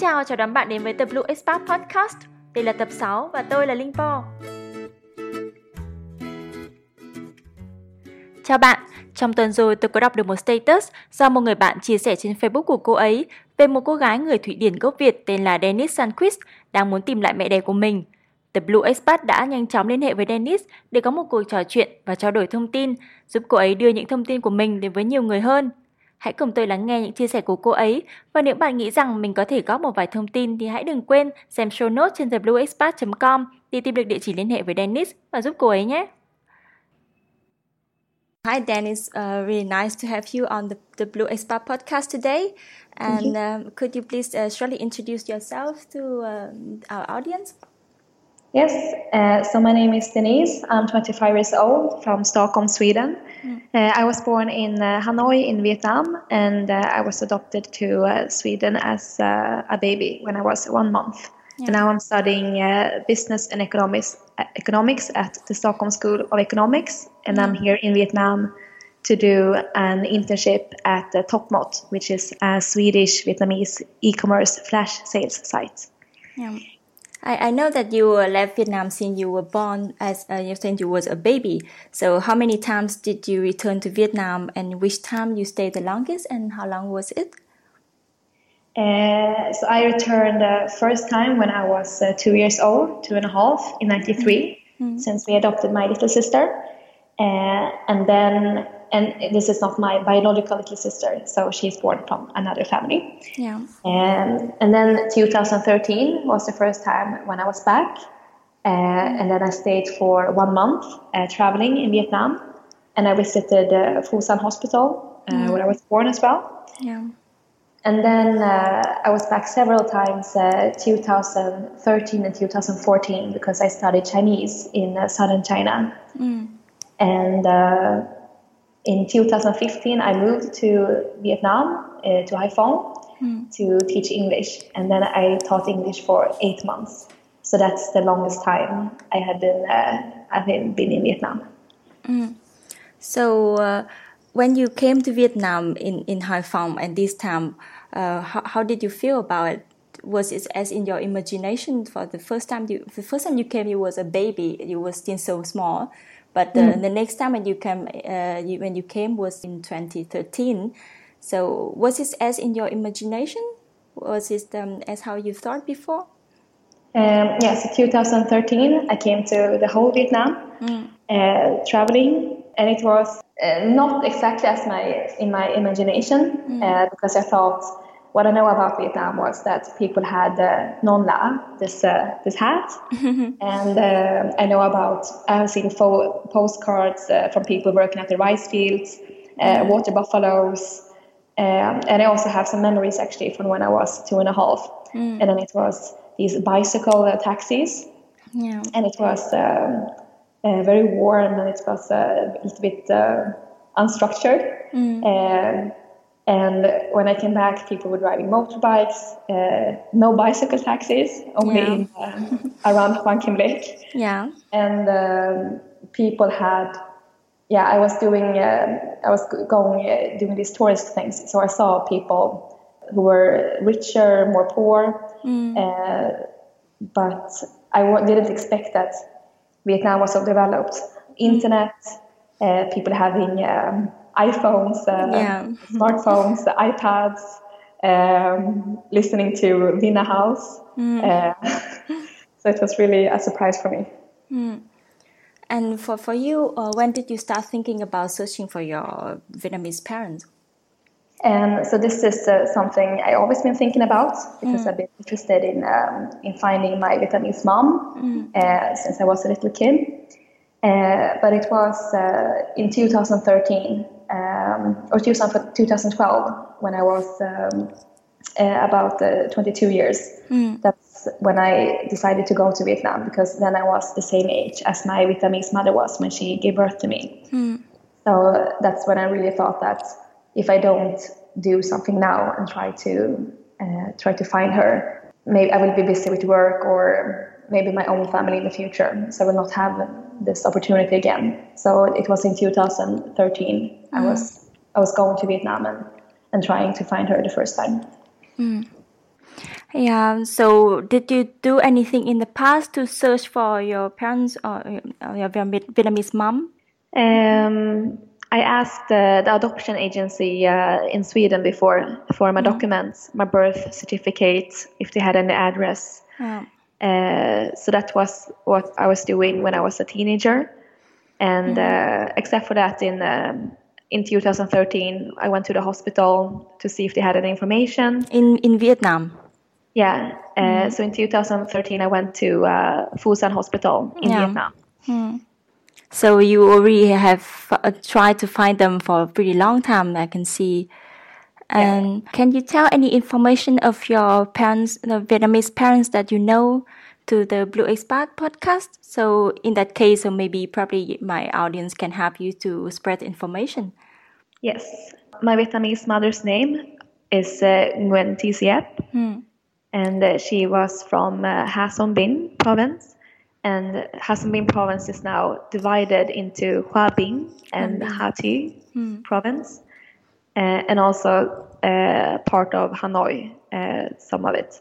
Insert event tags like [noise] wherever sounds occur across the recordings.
chào, chào đón bạn đến với tập Blue Expat Podcast. Đây là tập 6 và tôi là Linh Po. Chào bạn, trong tuần rồi tôi có đọc được một status do một người bạn chia sẻ trên Facebook của cô ấy về một cô gái người Thụy Điển gốc Việt tên là Dennis Sanquist đang muốn tìm lại mẹ đẻ của mình. The Blue Expat đã nhanh chóng liên hệ với Dennis để có một cuộc trò chuyện và trao đổi thông tin, giúp cô ấy đưa những thông tin của mình đến với nhiều người hơn. Hãy cùng tôi lắng nghe những chia sẻ của cô ấy và nếu bạn nghĩ rằng mình có thể góp một vài thông tin thì hãy đừng quên xem show notes trên theblueexpat.com để tìm được địa chỉ liên hệ với Dennis và giúp cô ấy nhé. Hi Dennis, uh, really nice to have you on the, the Blue Expat podcast today. And um, could you please uh, shortly introduce yourself to uh, our audience? Yes, uh, so my name is Denise. I'm 25 years old from Stockholm, Sweden. Mm. Uh, I was born in uh, Hanoi in Vietnam and uh, I was adopted to uh, Sweden as uh, a baby when I was one month. Yeah. And now I'm studying business and economics, economics at the Stockholm School of Economics. And mm. I'm here in Vietnam to do an internship at uh, Topmot, which is a Swedish Vietnamese e commerce flash sales site. Yeah. I, I know that you left Vietnam since you were born, as uh, you said you was a baby. So how many times did you return to Vietnam, and which time you stayed the longest, and how long was it? Uh, so I returned the uh, first time when I was uh, two years old, two and a half, in '93, mm-hmm. since we adopted my little sister, uh, and then and this is not my biological little sister, so she's born from another family. Yeah. And and then 2013 was the first time when I was back, uh, and then I stayed for one month uh, traveling in Vietnam, and I visited uh, Phu San Hospital uh, mm. where I was born as well. Yeah. And then uh, I was back several times, uh, 2013 and 2014, because I studied Chinese in uh, southern China. Mm. And uh, in 2015, I moved to Vietnam, uh, to Haiphong, mm. to teach English. And then I taught English for eight months. So that's the longest time I had been, uh, I've been, in Vietnam. Mm. So uh, when you came to Vietnam in, in Haiphong and this time, uh, how, how did you feel about it? Was it as in your imagination for the first time you, the first time you came, you was a baby, you were still so small. But the, mm. the next time when you came, uh, you, when you came was in 2013. So was it as in your imagination? Was it um, as how you thought before? Um, yes, 2013, I came to the whole Vietnam, mm. uh, traveling, and it was uh, not exactly as my in my imagination mm. uh, because I thought what I know about Vietnam was that people had uh, non la, this uh, this hat, and uh, I know about I have seen fo- postcards uh, from people working at the rice fields, uh, mm. water buffaloes, um, and I also have some memories actually from when I was two and a half, mm. and then it was these bicycle uh, taxis, yeah. and it was um, very warm and it was a little bit unstructured. Mm. And when I came back, people were driving motorbikes, uh, no bicycle taxis, only yeah. in, uh, around Hoan Kiem Lake. Yeah. And um, people had, yeah, I was doing, uh, I was going, uh, doing these tourist things. So I saw people who were richer, more poor. Mm. Uh, but I w- didn't expect that Vietnam was so developed. Internet, uh, people having, um, iPhones, uh, yeah. smartphones, iPads, um, listening to Vina House. Mm. Uh, so it was really a surprise for me. Mm. And for, for you, uh, when did you start thinking about searching for your Vietnamese parents? And so this is uh, something I always been thinking about because mm. I've been interested in um, in finding my Vietnamese mom mm. uh, since I was a little kid. Uh, but it was uh, in 2013 um, or 2012 when I was um, uh, about uh, 22 years. Mm. That's when I decided to go to Vietnam because then I was the same age as my Vietnamese mother was when she gave birth to me. Mm. So that's when I really thought that if I don't do something now and try to uh, try to find her, maybe I will be busy with work or maybe my own family in the future. So I will not have this opportunity again. So it was in 2013. Mm. I was I was going to Vietnam and, and trying to find her the first time. Mm. Yeah. So, did you do anything in the past to search for your parents or your Vietnamese mom? Um, I asked uh, the adoption agency uh, in Sweden before for my mm. documents, my birth certificate, if they had any address. Yeah. Uh, so that was what I was doing when I was a teenager. And mm. except for that, in um, in 2013, I went to the hospital to see if they had any information. In in Vietnam. Yeah. Uh, mm. So in 2013, I went to uh, Phu San Hospital in yeah. Vietnam. Mm. So you already have uh, tried to find them for a pretty long time. I can see. And yeah. can you tell any information of your parents, the Vietnamese parents that you know, to the Blue Expat podcast? So in that case, or maybe probably my audience can help you to spread information. Yes, my Vietnamese mother's name is uh, Nguyen Thi Siep, hmm. and uh, she was from uh, Ha Son Binh province and Ha Son Binh province is now divided into Hoa Binh and Ha Tay hmm. province, and also uh, part of Hanoi, uh, some of it.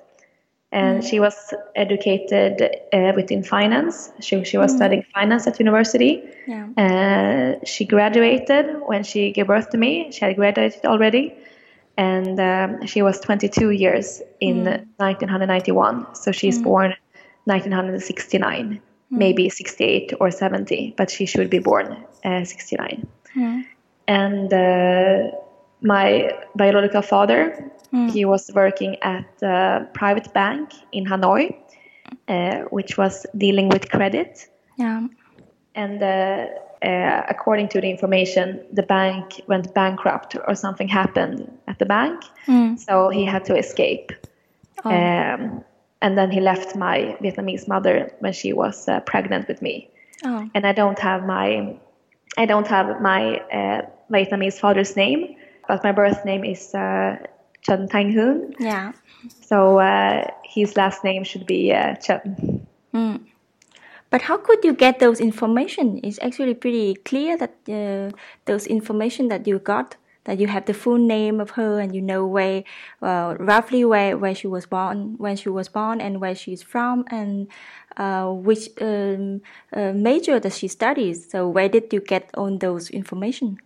And mm. she was educated uh, within finance. She, she was mm. studying finance at university. Yeah. She graduated when she gave birth to me. She had graduated already. And um, she was 22 years in mm. 1991. So she's mm. born 1969, mm. maybe 68 or 70, but she should be born uh, 69. Mm. And uh, my biological father, mm. he was working at a private bank in Hanoi, uh, which was dealing with credit. Yeah. And uh, uh, according to the information, the bank went bankrupt or something happened at the bank, mm. so he had to escape. Oh. Um, and then he left my Vietnamese mother when she was uh, pregnant with me. Oh. And I don't have my I don't have my uh, Vietnamese father's name, but my birth name is uh, Chen Thanh Hoon. Yeah. So uh, his last name should be uh, Chen. Mm. But how could you get those information? It's actually pretty clear that uh, those information that you got that you have the full name of her and you know where uh, roughly where, where she was born when she was born and where she's from and uh, which um, uh, major that she studies so where did you get all those information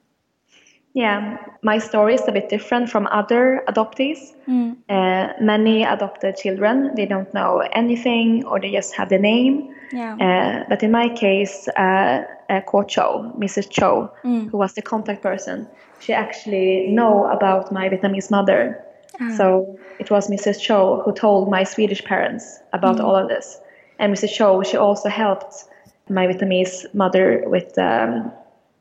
yeah my story is a bit different from other adoptees mm. many adopted children they don't know anything or they just have the name yeah. Uh, but in my case uh, uh, Cho, Mrs. Cho, mm. who was the contact person, she actually know about my Vietnamese mother. Ah. So it was Mrs. Cho who told my Swedish parents about mm. all of this. And Mrs. Cho, she also helped my Vietnamese mother with um,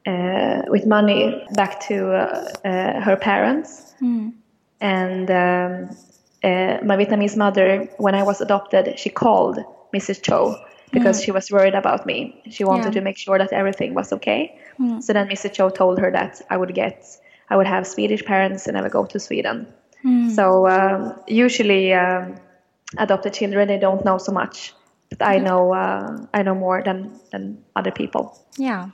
uh, with money back to uh, uh, her parents. Mm. And um, uh, my Vietnamese mother, when I was adopted, she called Mrs. Cho because mm. she was worried about me. She wanted yeah. to make sure that everything was okay. Mm. So then Mrs. Cho told her that I would get, I would have Swedish parents and I would go to Sweden. Mm. So um, usually um, adopted children they don't know so much, but I know uh, I know more than than other people. Yeah.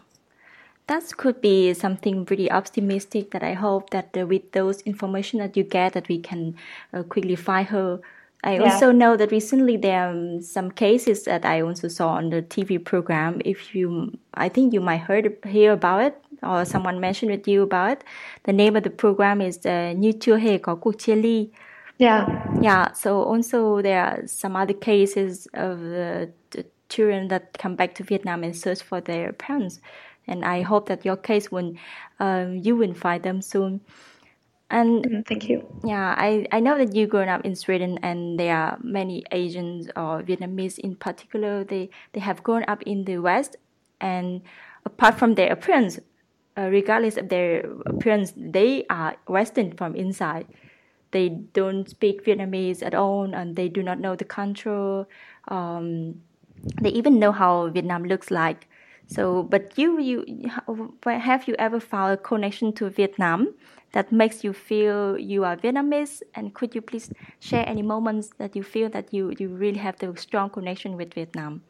That could be something really optimistic that I hope that uh, with those information that you get that we can uh, quickly find her I yeah. also know that recently there are some cases that I also saw on the TV program. If you, I think you might heard hear about it or someone mentioned with you about it. The name of the program is uh, Như chưa hề có cuộc chia ly. Yeah. Yeah. So also there are some other cases of the, the children that come back to Vietnam and search for their parents. And I hope that your case will, um, you will find them soon. And mm, thank you. Yeah, I, I know that you grown up in Sweden, and there are many Asians or Vietnamese in particular. They they have grown up in the West, and apart from their appearance, uh, regardless of their appearance, they are Western from inside. They don't speak Vietnamese at all, and they do not know the culture. Um, they even know how Vietnam looks like. So, but you, you, have you ever found a connection to Vietnam? that makes you feel you are Vietnamese? And could you please share any moments that you feel that you, you really have the strong connection with Vietnam?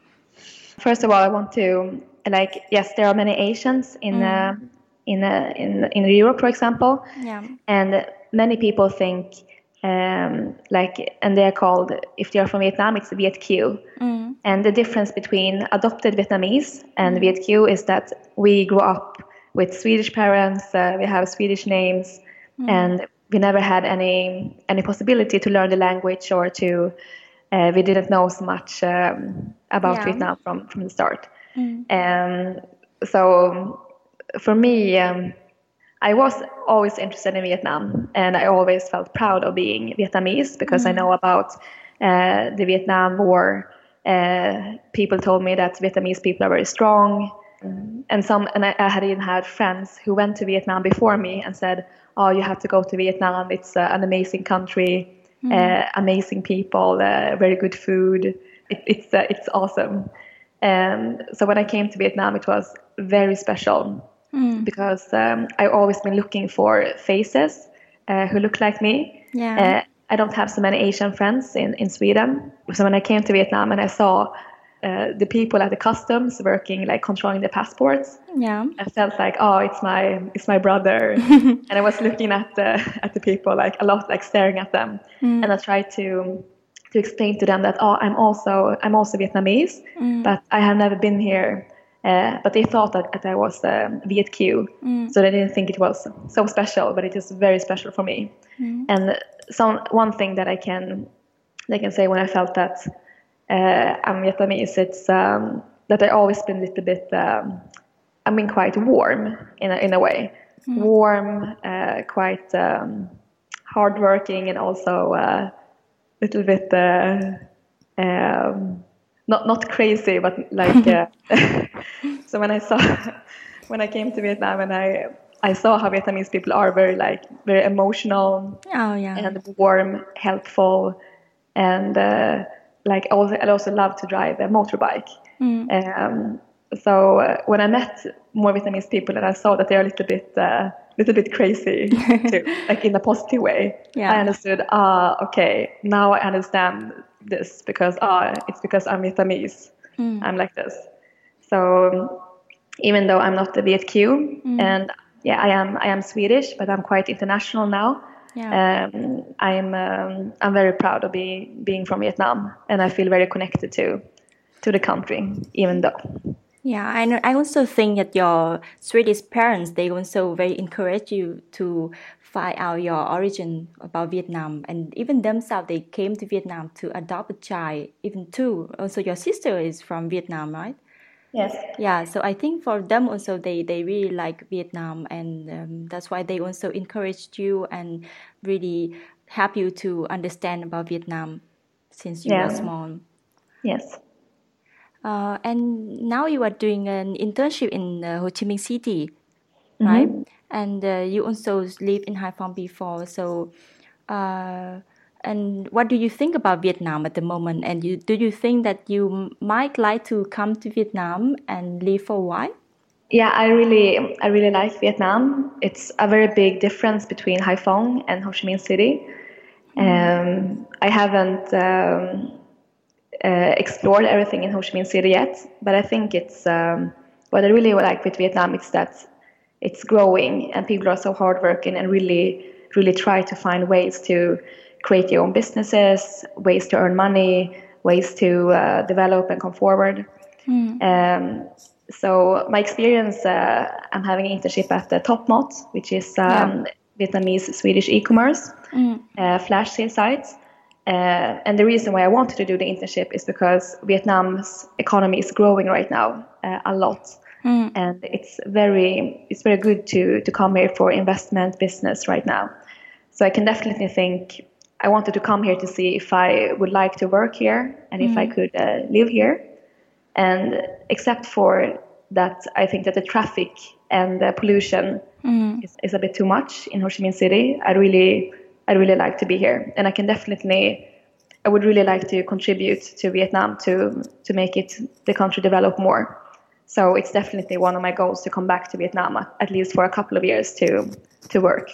First of all, I want to like yes, there are many Asians in mm. uh, in uh, in in Europe, for example, yeah. and many people think um, like, and they are called, if they are from Vietnam, it's Viet Kieu Mm. And the difference between adopted Vietnamese and mm. Viet Kieu is that we grew up with Swedish parents, uh, we have Swedish names, mm. and we never had any any possibility to learn the language or to uh, we didn't know so much um, about yeah. Vietnam from from the start. Mm. Um, so for me, um, I was always interested in Vietnam, and I always felt proud of being Vietnamese because mm. I know about uh, the Vietnam War. Uh, people told me that Vietnamese people are very strong, mm. and some, and I, I, had even had friends who went to Vietnam before me and said, "Oh, you have to go to Vietnam. It's uh, an amazing country, mm. amazing people, uh, very good food. It, it's uh, it's awesome." And so when I came to Vietnam, it was very special mm. because um, I've always been looking for faces uh, who look like me. Yeah. Uh, I don't have so many Asian friends in, in Sweden. So when I came to Vietnam and I saw uh, the people at the customs working, like controlling the passports, yeah, I felt like, oh, it's my it's my brother, [laughs] and I was looking at the at the people like a lot, like staring at them, mm. and I tried to to explain to them that oh, I'm also I'm also Vietnamese, mm. but I have never been here uh, but they thought that, that I was um, mm. so they didn't think it was so special, but it is very special for me. Mm. And some one thing that I can I can say when I felt that uh, I'm Vietnamese, it's um, that I always been a little bit um, I mean quite warm in a, in a way, mm. warm, uh, quite um, hardworking, and also a uh, little bit. Uh, um, not not crazy, but like. [laughs] Uh, [laughs] so when I saw, [laughs] when I came to Vietnam and I I saw how Vietnamese people are very like very emotional. Oh yeah. And warm, helpful, and uh, like also I also love to drive a motorbike. Mm. Um, so uh, when I met more Vietnamese people and I saw that they're a little bit uh, little bit crazy too, like in a positive way, yeah. I understood. Ah, okay, now I understand this because ah, it's because I'm Vietnamese. Mm. I'm like this. So even though I'm not the Kieu, mm. and yeah, I am I am Swedish, but I'm quite international now. Yeah. Um, I'm um, I'm very proud of be, being from Vietnam, and I feel very connected to to the country, even though. Yeah, I I also think that your Swedish parents they also very encourage you to find out your origin about Vietnam, and even themselves they came to Vietnam to adopt a child, even two. Also, your sister is from Vietnam, right? Yes. Yeah, so I think for them also they they really like Vietnam, and um, that's why they also encouraged you and really help you to understand about Vietnam since you yeah. were small. Yes. Uh, and now you are doing an internship in uh, Ho Chi Minh City, mm-hmm. right? Mm-hmm. And uh, you also lived in Haiphong before. So, uh, and what do you think about Vietnam at the moment? And you, do you think that you might like to come to Vietnam and live for a while? Yeah, I really, I really like Vietnam. It's a very big difference between Haiphong and Ho Chi Minh City. Mm-hmm. Um, I haven't um, uh, explored everything in Ho Chi Minh City yet, but I think it's um, what I really like with Vietnam is that it's growing and people are so hardworking and really, really try to find ways to create your own businesses, ways to earn money, ways to uh, develop and come forward. Mm. Um, so my experience, uh, I'm having an internship at the Topmot, which is um, yeah. Vietnamese Swedish e-commerce mm. uh, flash sale sites. Uh, and the reason why I wanted to do the internship is because Vietnam's economy is growing right now uh, a lot, mm. and it's very it's very good to to come here for investment business right now. So I can definitely think I wanted to come here to see if I would like to work here and if I mm. could uh, live here. And except for that, I think that the traffic and the pollution mm. is, is a bit too much in Ho Chi Minh City. I really I really like to be here, and I can definitely, I would really like to contribute to Vietnam to to make it the country develop more. So it's definitely one of my goals to come back to Vietnam at least for a couple of years to to work.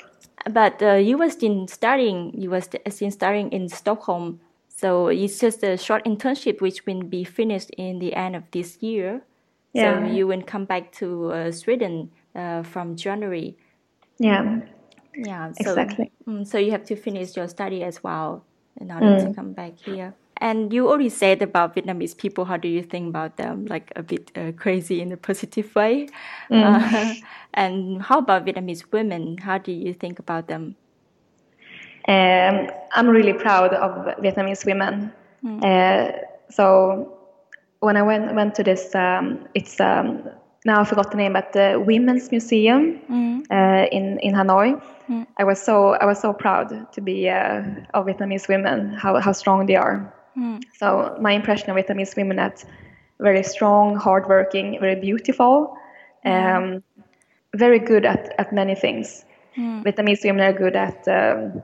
But uh, you were still studying. You were still studying in Stockholm. So it's just a short internship which will be finished in the end of this year. Yeah. So you will come back to uh, Sweden uh, from January. Yeah. Yeah, so, exactly. Mm, so you have to finish your study as well in order mm. to come back here. And you already said about Vietnamese people. How do you think about them? Like a bit uh, crazy in a positive way. Mm. Uh, [laughs] and how about Vietnamese women? How do you think about them? Um, I'm really proud of Vietnamese women. Mm. Uh, so when I went went to this, um, it's um, now I forgot the name, but the Women's Museum mm. uh, in in Hanoi. Mm. I was so I was so proud to be uh, of Vietnamese women, how how strong they are. Mm. So my impression of Vietnamese women that very strong, hardworking, very beautiful, um, very good at, at many things. Mm. Vietnamese women are good at um,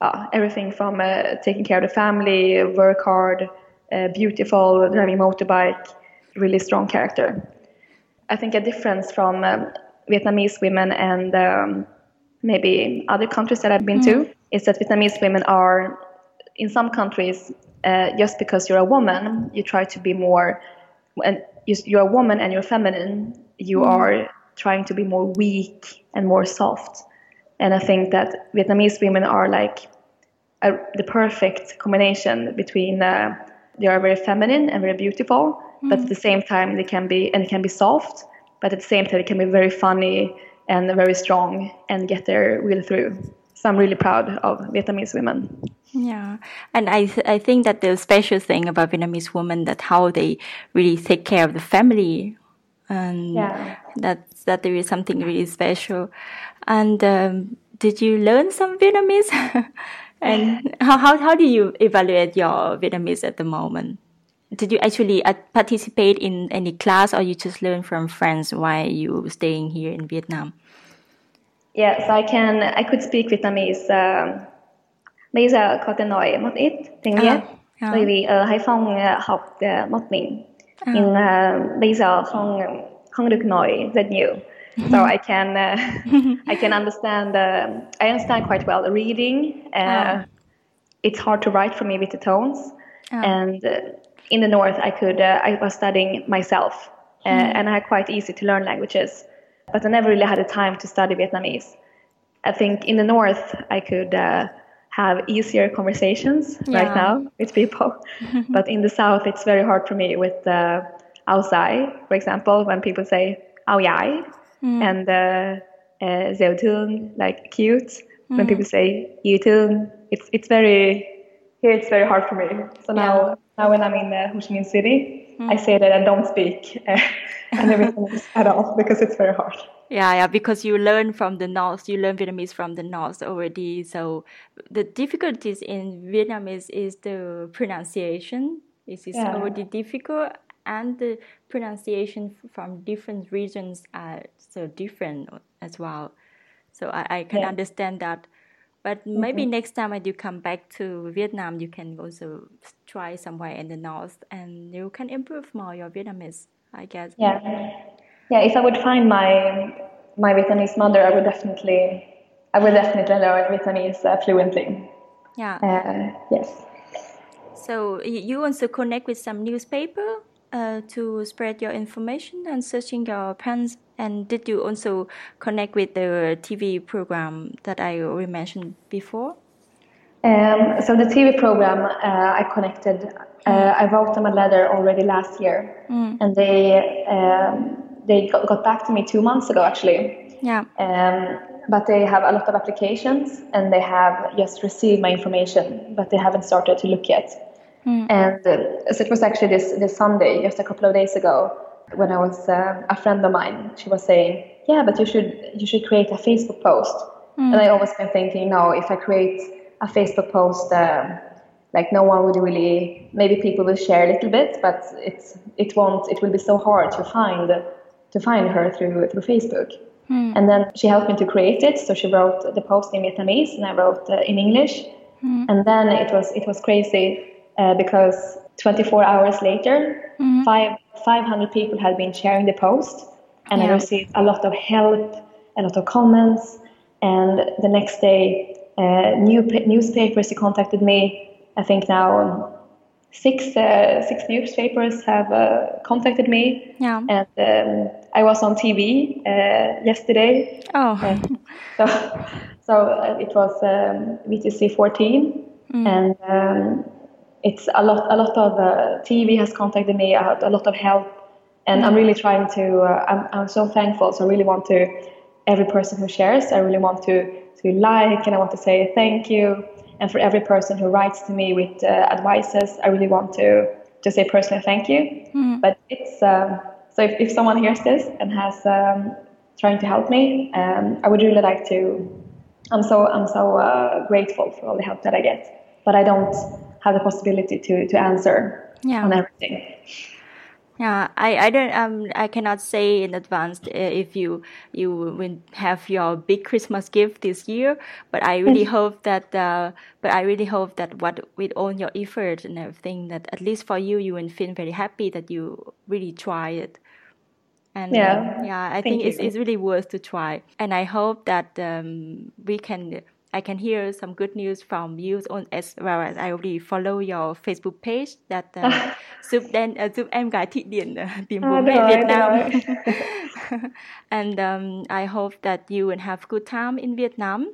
uh, everything from uh, taking care of the family, work hard, uh, beautiful, driving motorbike, really strong character. I think a difference from um, Vietnamese women and um, maybe other countries that I've been mm. to is that Vietnamese women are, in some countries, uh, just because you're a woman, you try to be more, and you're a woman and you're feminine, you mm. are trying to be more weak and more soft. And I think that Vietnamese women are like a, the perfect combination between uh, they are very feminine and very beautiful, mm. but at the same time they can be and it can be soft, but at the same time it can be very funny and very strong and get their will through. So I'm really proud of Vietnamese women. Yeah, and I th- I think that the special thing about Vietnamese women that how they really take care of the family, and yeah. that that there is something really special. And um, did you learn some Vietnamese? [laughs] and [laughs] how, how how do you evaluate your Vietnamese at the moment? Did you actually uh, participate in any class, or you just learn from friends while you were staying here in Vietnam? Yes, I can. I could speak Vietnamese. Uh, bây giờ có thể nói một ít tiếng Việt, à, bởi vì ở Hải Phòng uh, học uh, một mình, à. nhưng uh, bây giờ không không được nói rất nhiều. so I can uh, [laughs] I can understand uh, I understand quite well the reading. Uh, It's hard to write for me with the tones, and in the north I could I was studying myself, mm. and I had quite easy to learn languages, but I never really had the time to study Vietnamese. I think in the north I could have easier conversations yeah. right now with people. [laughs] but in the South, it's very hard for me with uh, outside, for example, when people say ao yai mm. and uh, uh, like cute. Mm. When people say you it's it's very here. It's very hard for me. So yeah. now when I'm in uh, Ho Chi Minh City, mm. I say that I don't speak uh, [laughs] at all because it's very hard. Yeah, yeah, because you learn from the north, you learn Vietnamese from the north already. So the difficulties in Vietnamese is the pronunciation. It is yeah. already difficult, and the pronunciation from different regions are so different as well. So I, I can yeah. understand that. But mm-hmm. maybe next time when you come back to Vietnam, you can also try somewhere in the north, and you can improve more your Vietnamese. I guess. Yeah yeah, if I would find my my Vietnamese mother, I would definitely I would definitely learn Vietnamese uh, fluently. Yeah. Uh, yes. So you also connect with some newspaper uh, to spread your information and searching your plans. And did you also connect with the TV program that I already mentioned before? Um, so the TV program, uh, I connected. Uh, mm. I wrote them a letter already last year, mm. and they um, they got, got back to me two months ago actually. Yeah. Um, but they have a lot of applications and they have just received my information, but they haven't started to look yet. Mm. And uh, so it was actually this this Sunday, just a couple of days ago, when I was uh, a friend of mine. She was saying, "Yeah, but you should you should create a Facebook post." Mm. And I always been thinking, no, if I create a Facebook post, uh, like no one would really. Maybe people will share a little bit, but it's it won't. It will be so hard to find to find her through through Facebook. Mm. And then she helped me to create it. So she wrote the post in Vietnamese, and I wrote uh, in English. Mm. And then it was it was crazy uh, because 24 hours later, mm. five 500 people had been sharing the post, and yeah. I received a lot of help, a lot of comments. And the next day, uh, new newspapers contacted me. I think now six uh, six newspapers have uh, contacted me. Yeah. And um, I was on TV uh, yesterday. Oh. so [laughs] So uh, it was um, VTC 14, mm. and um, it's a lot. A lot of uh, TV has contacted me. I had a lot of help, and. I'm really trying to. Uh, I'm, I'm so thankful. So I really want to. Every person who shares, I really want to to like, and I want to say thank you. And for every person who writes to me with uh, advices, I really want to to say personally thank you. Mm. But it's um, so if, if someone hears this and has um, trying to help me, um, I would really like to. I'm so I'm so uh, grateful for all the help that I get, but I don't have the possibility to to answer yeah. on everything. Yeah, I, I don't um I cannot say in advance uh, if you you will have your big Christmas gift this year, but I really hope that uh, but I really hope that what with all your effort and everything that at least for you you will feel very happy that you really try it. And yeah, yeah, I think it's it's really worth to try, and I hope that um, we can I can hear some good news from you on as well as I already follow your Facebook page that uh, [laughs] giúp đen uh, giúp em gái Thụy Điển uh, tìm bố mẹ Việt Nam. and um, I hope that you will have good time in Vietnam.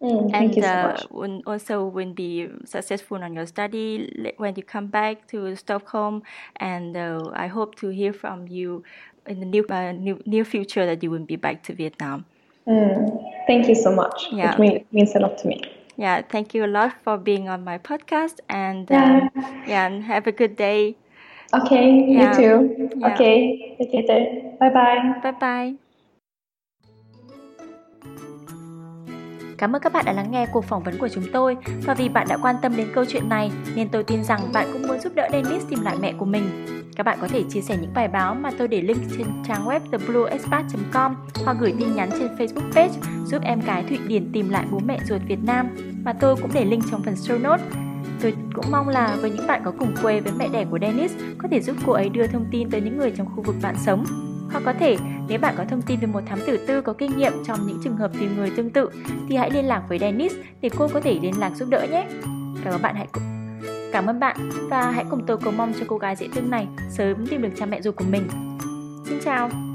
Mm, and uh, so when also will be successful on your study when you come back to Stockholm. And uh, I hope to hear from you in the near, uh, near, near future that you will be back to Vietnam. Mm, thank you so much. Yeah. It mean, means a lot to me. Yeah, thank you a lot for being on my podcast and yeah, um, yeah and have a good day. Okay, yeah. you too. Yeah. Okay, take care. Bye bye. Bye bye. Cảm ơn các bạn đã lắng nghe cuộc phỏng vấn của chúng tôi và vì bạn đã quan tâm đến câu chuyện này nên tôi tin rằng bạn cũng muốn giúp đỡ Dennis tìm lại mẹ của mình. Các bạn có thể chia sẻ những bài báo mà tôi để link trên trang web theblueexpat.com hoặc gửi tin nhắn trên Facebook page giúp em gái Thụy Điển tìm lại bố mẹ ruột Việt Nam mà tôi cũng để link trong phần show notes. Tôi cũng mong là với những bạn có cùng quê với mẹ đẻ của Dennis có thể giúp cô ấy đưa thông tin tới những người trong khu vực bạn sống. Hoặc có thể, nếu bạn có thông tin về một thám tử tư có kinh nghiệm trong những trường hợp tìm người tương tự, thì hãy liên lạc với Dennis để cô có thể liên lạc giúp đỡ nhé. Cảm ơn bạn hãy Cảm ơn bạn và hãy cùng tôi cầu mong cho cô gái dễ thương này sớm tìm được cha mẹ ruột của mình. Xin chào!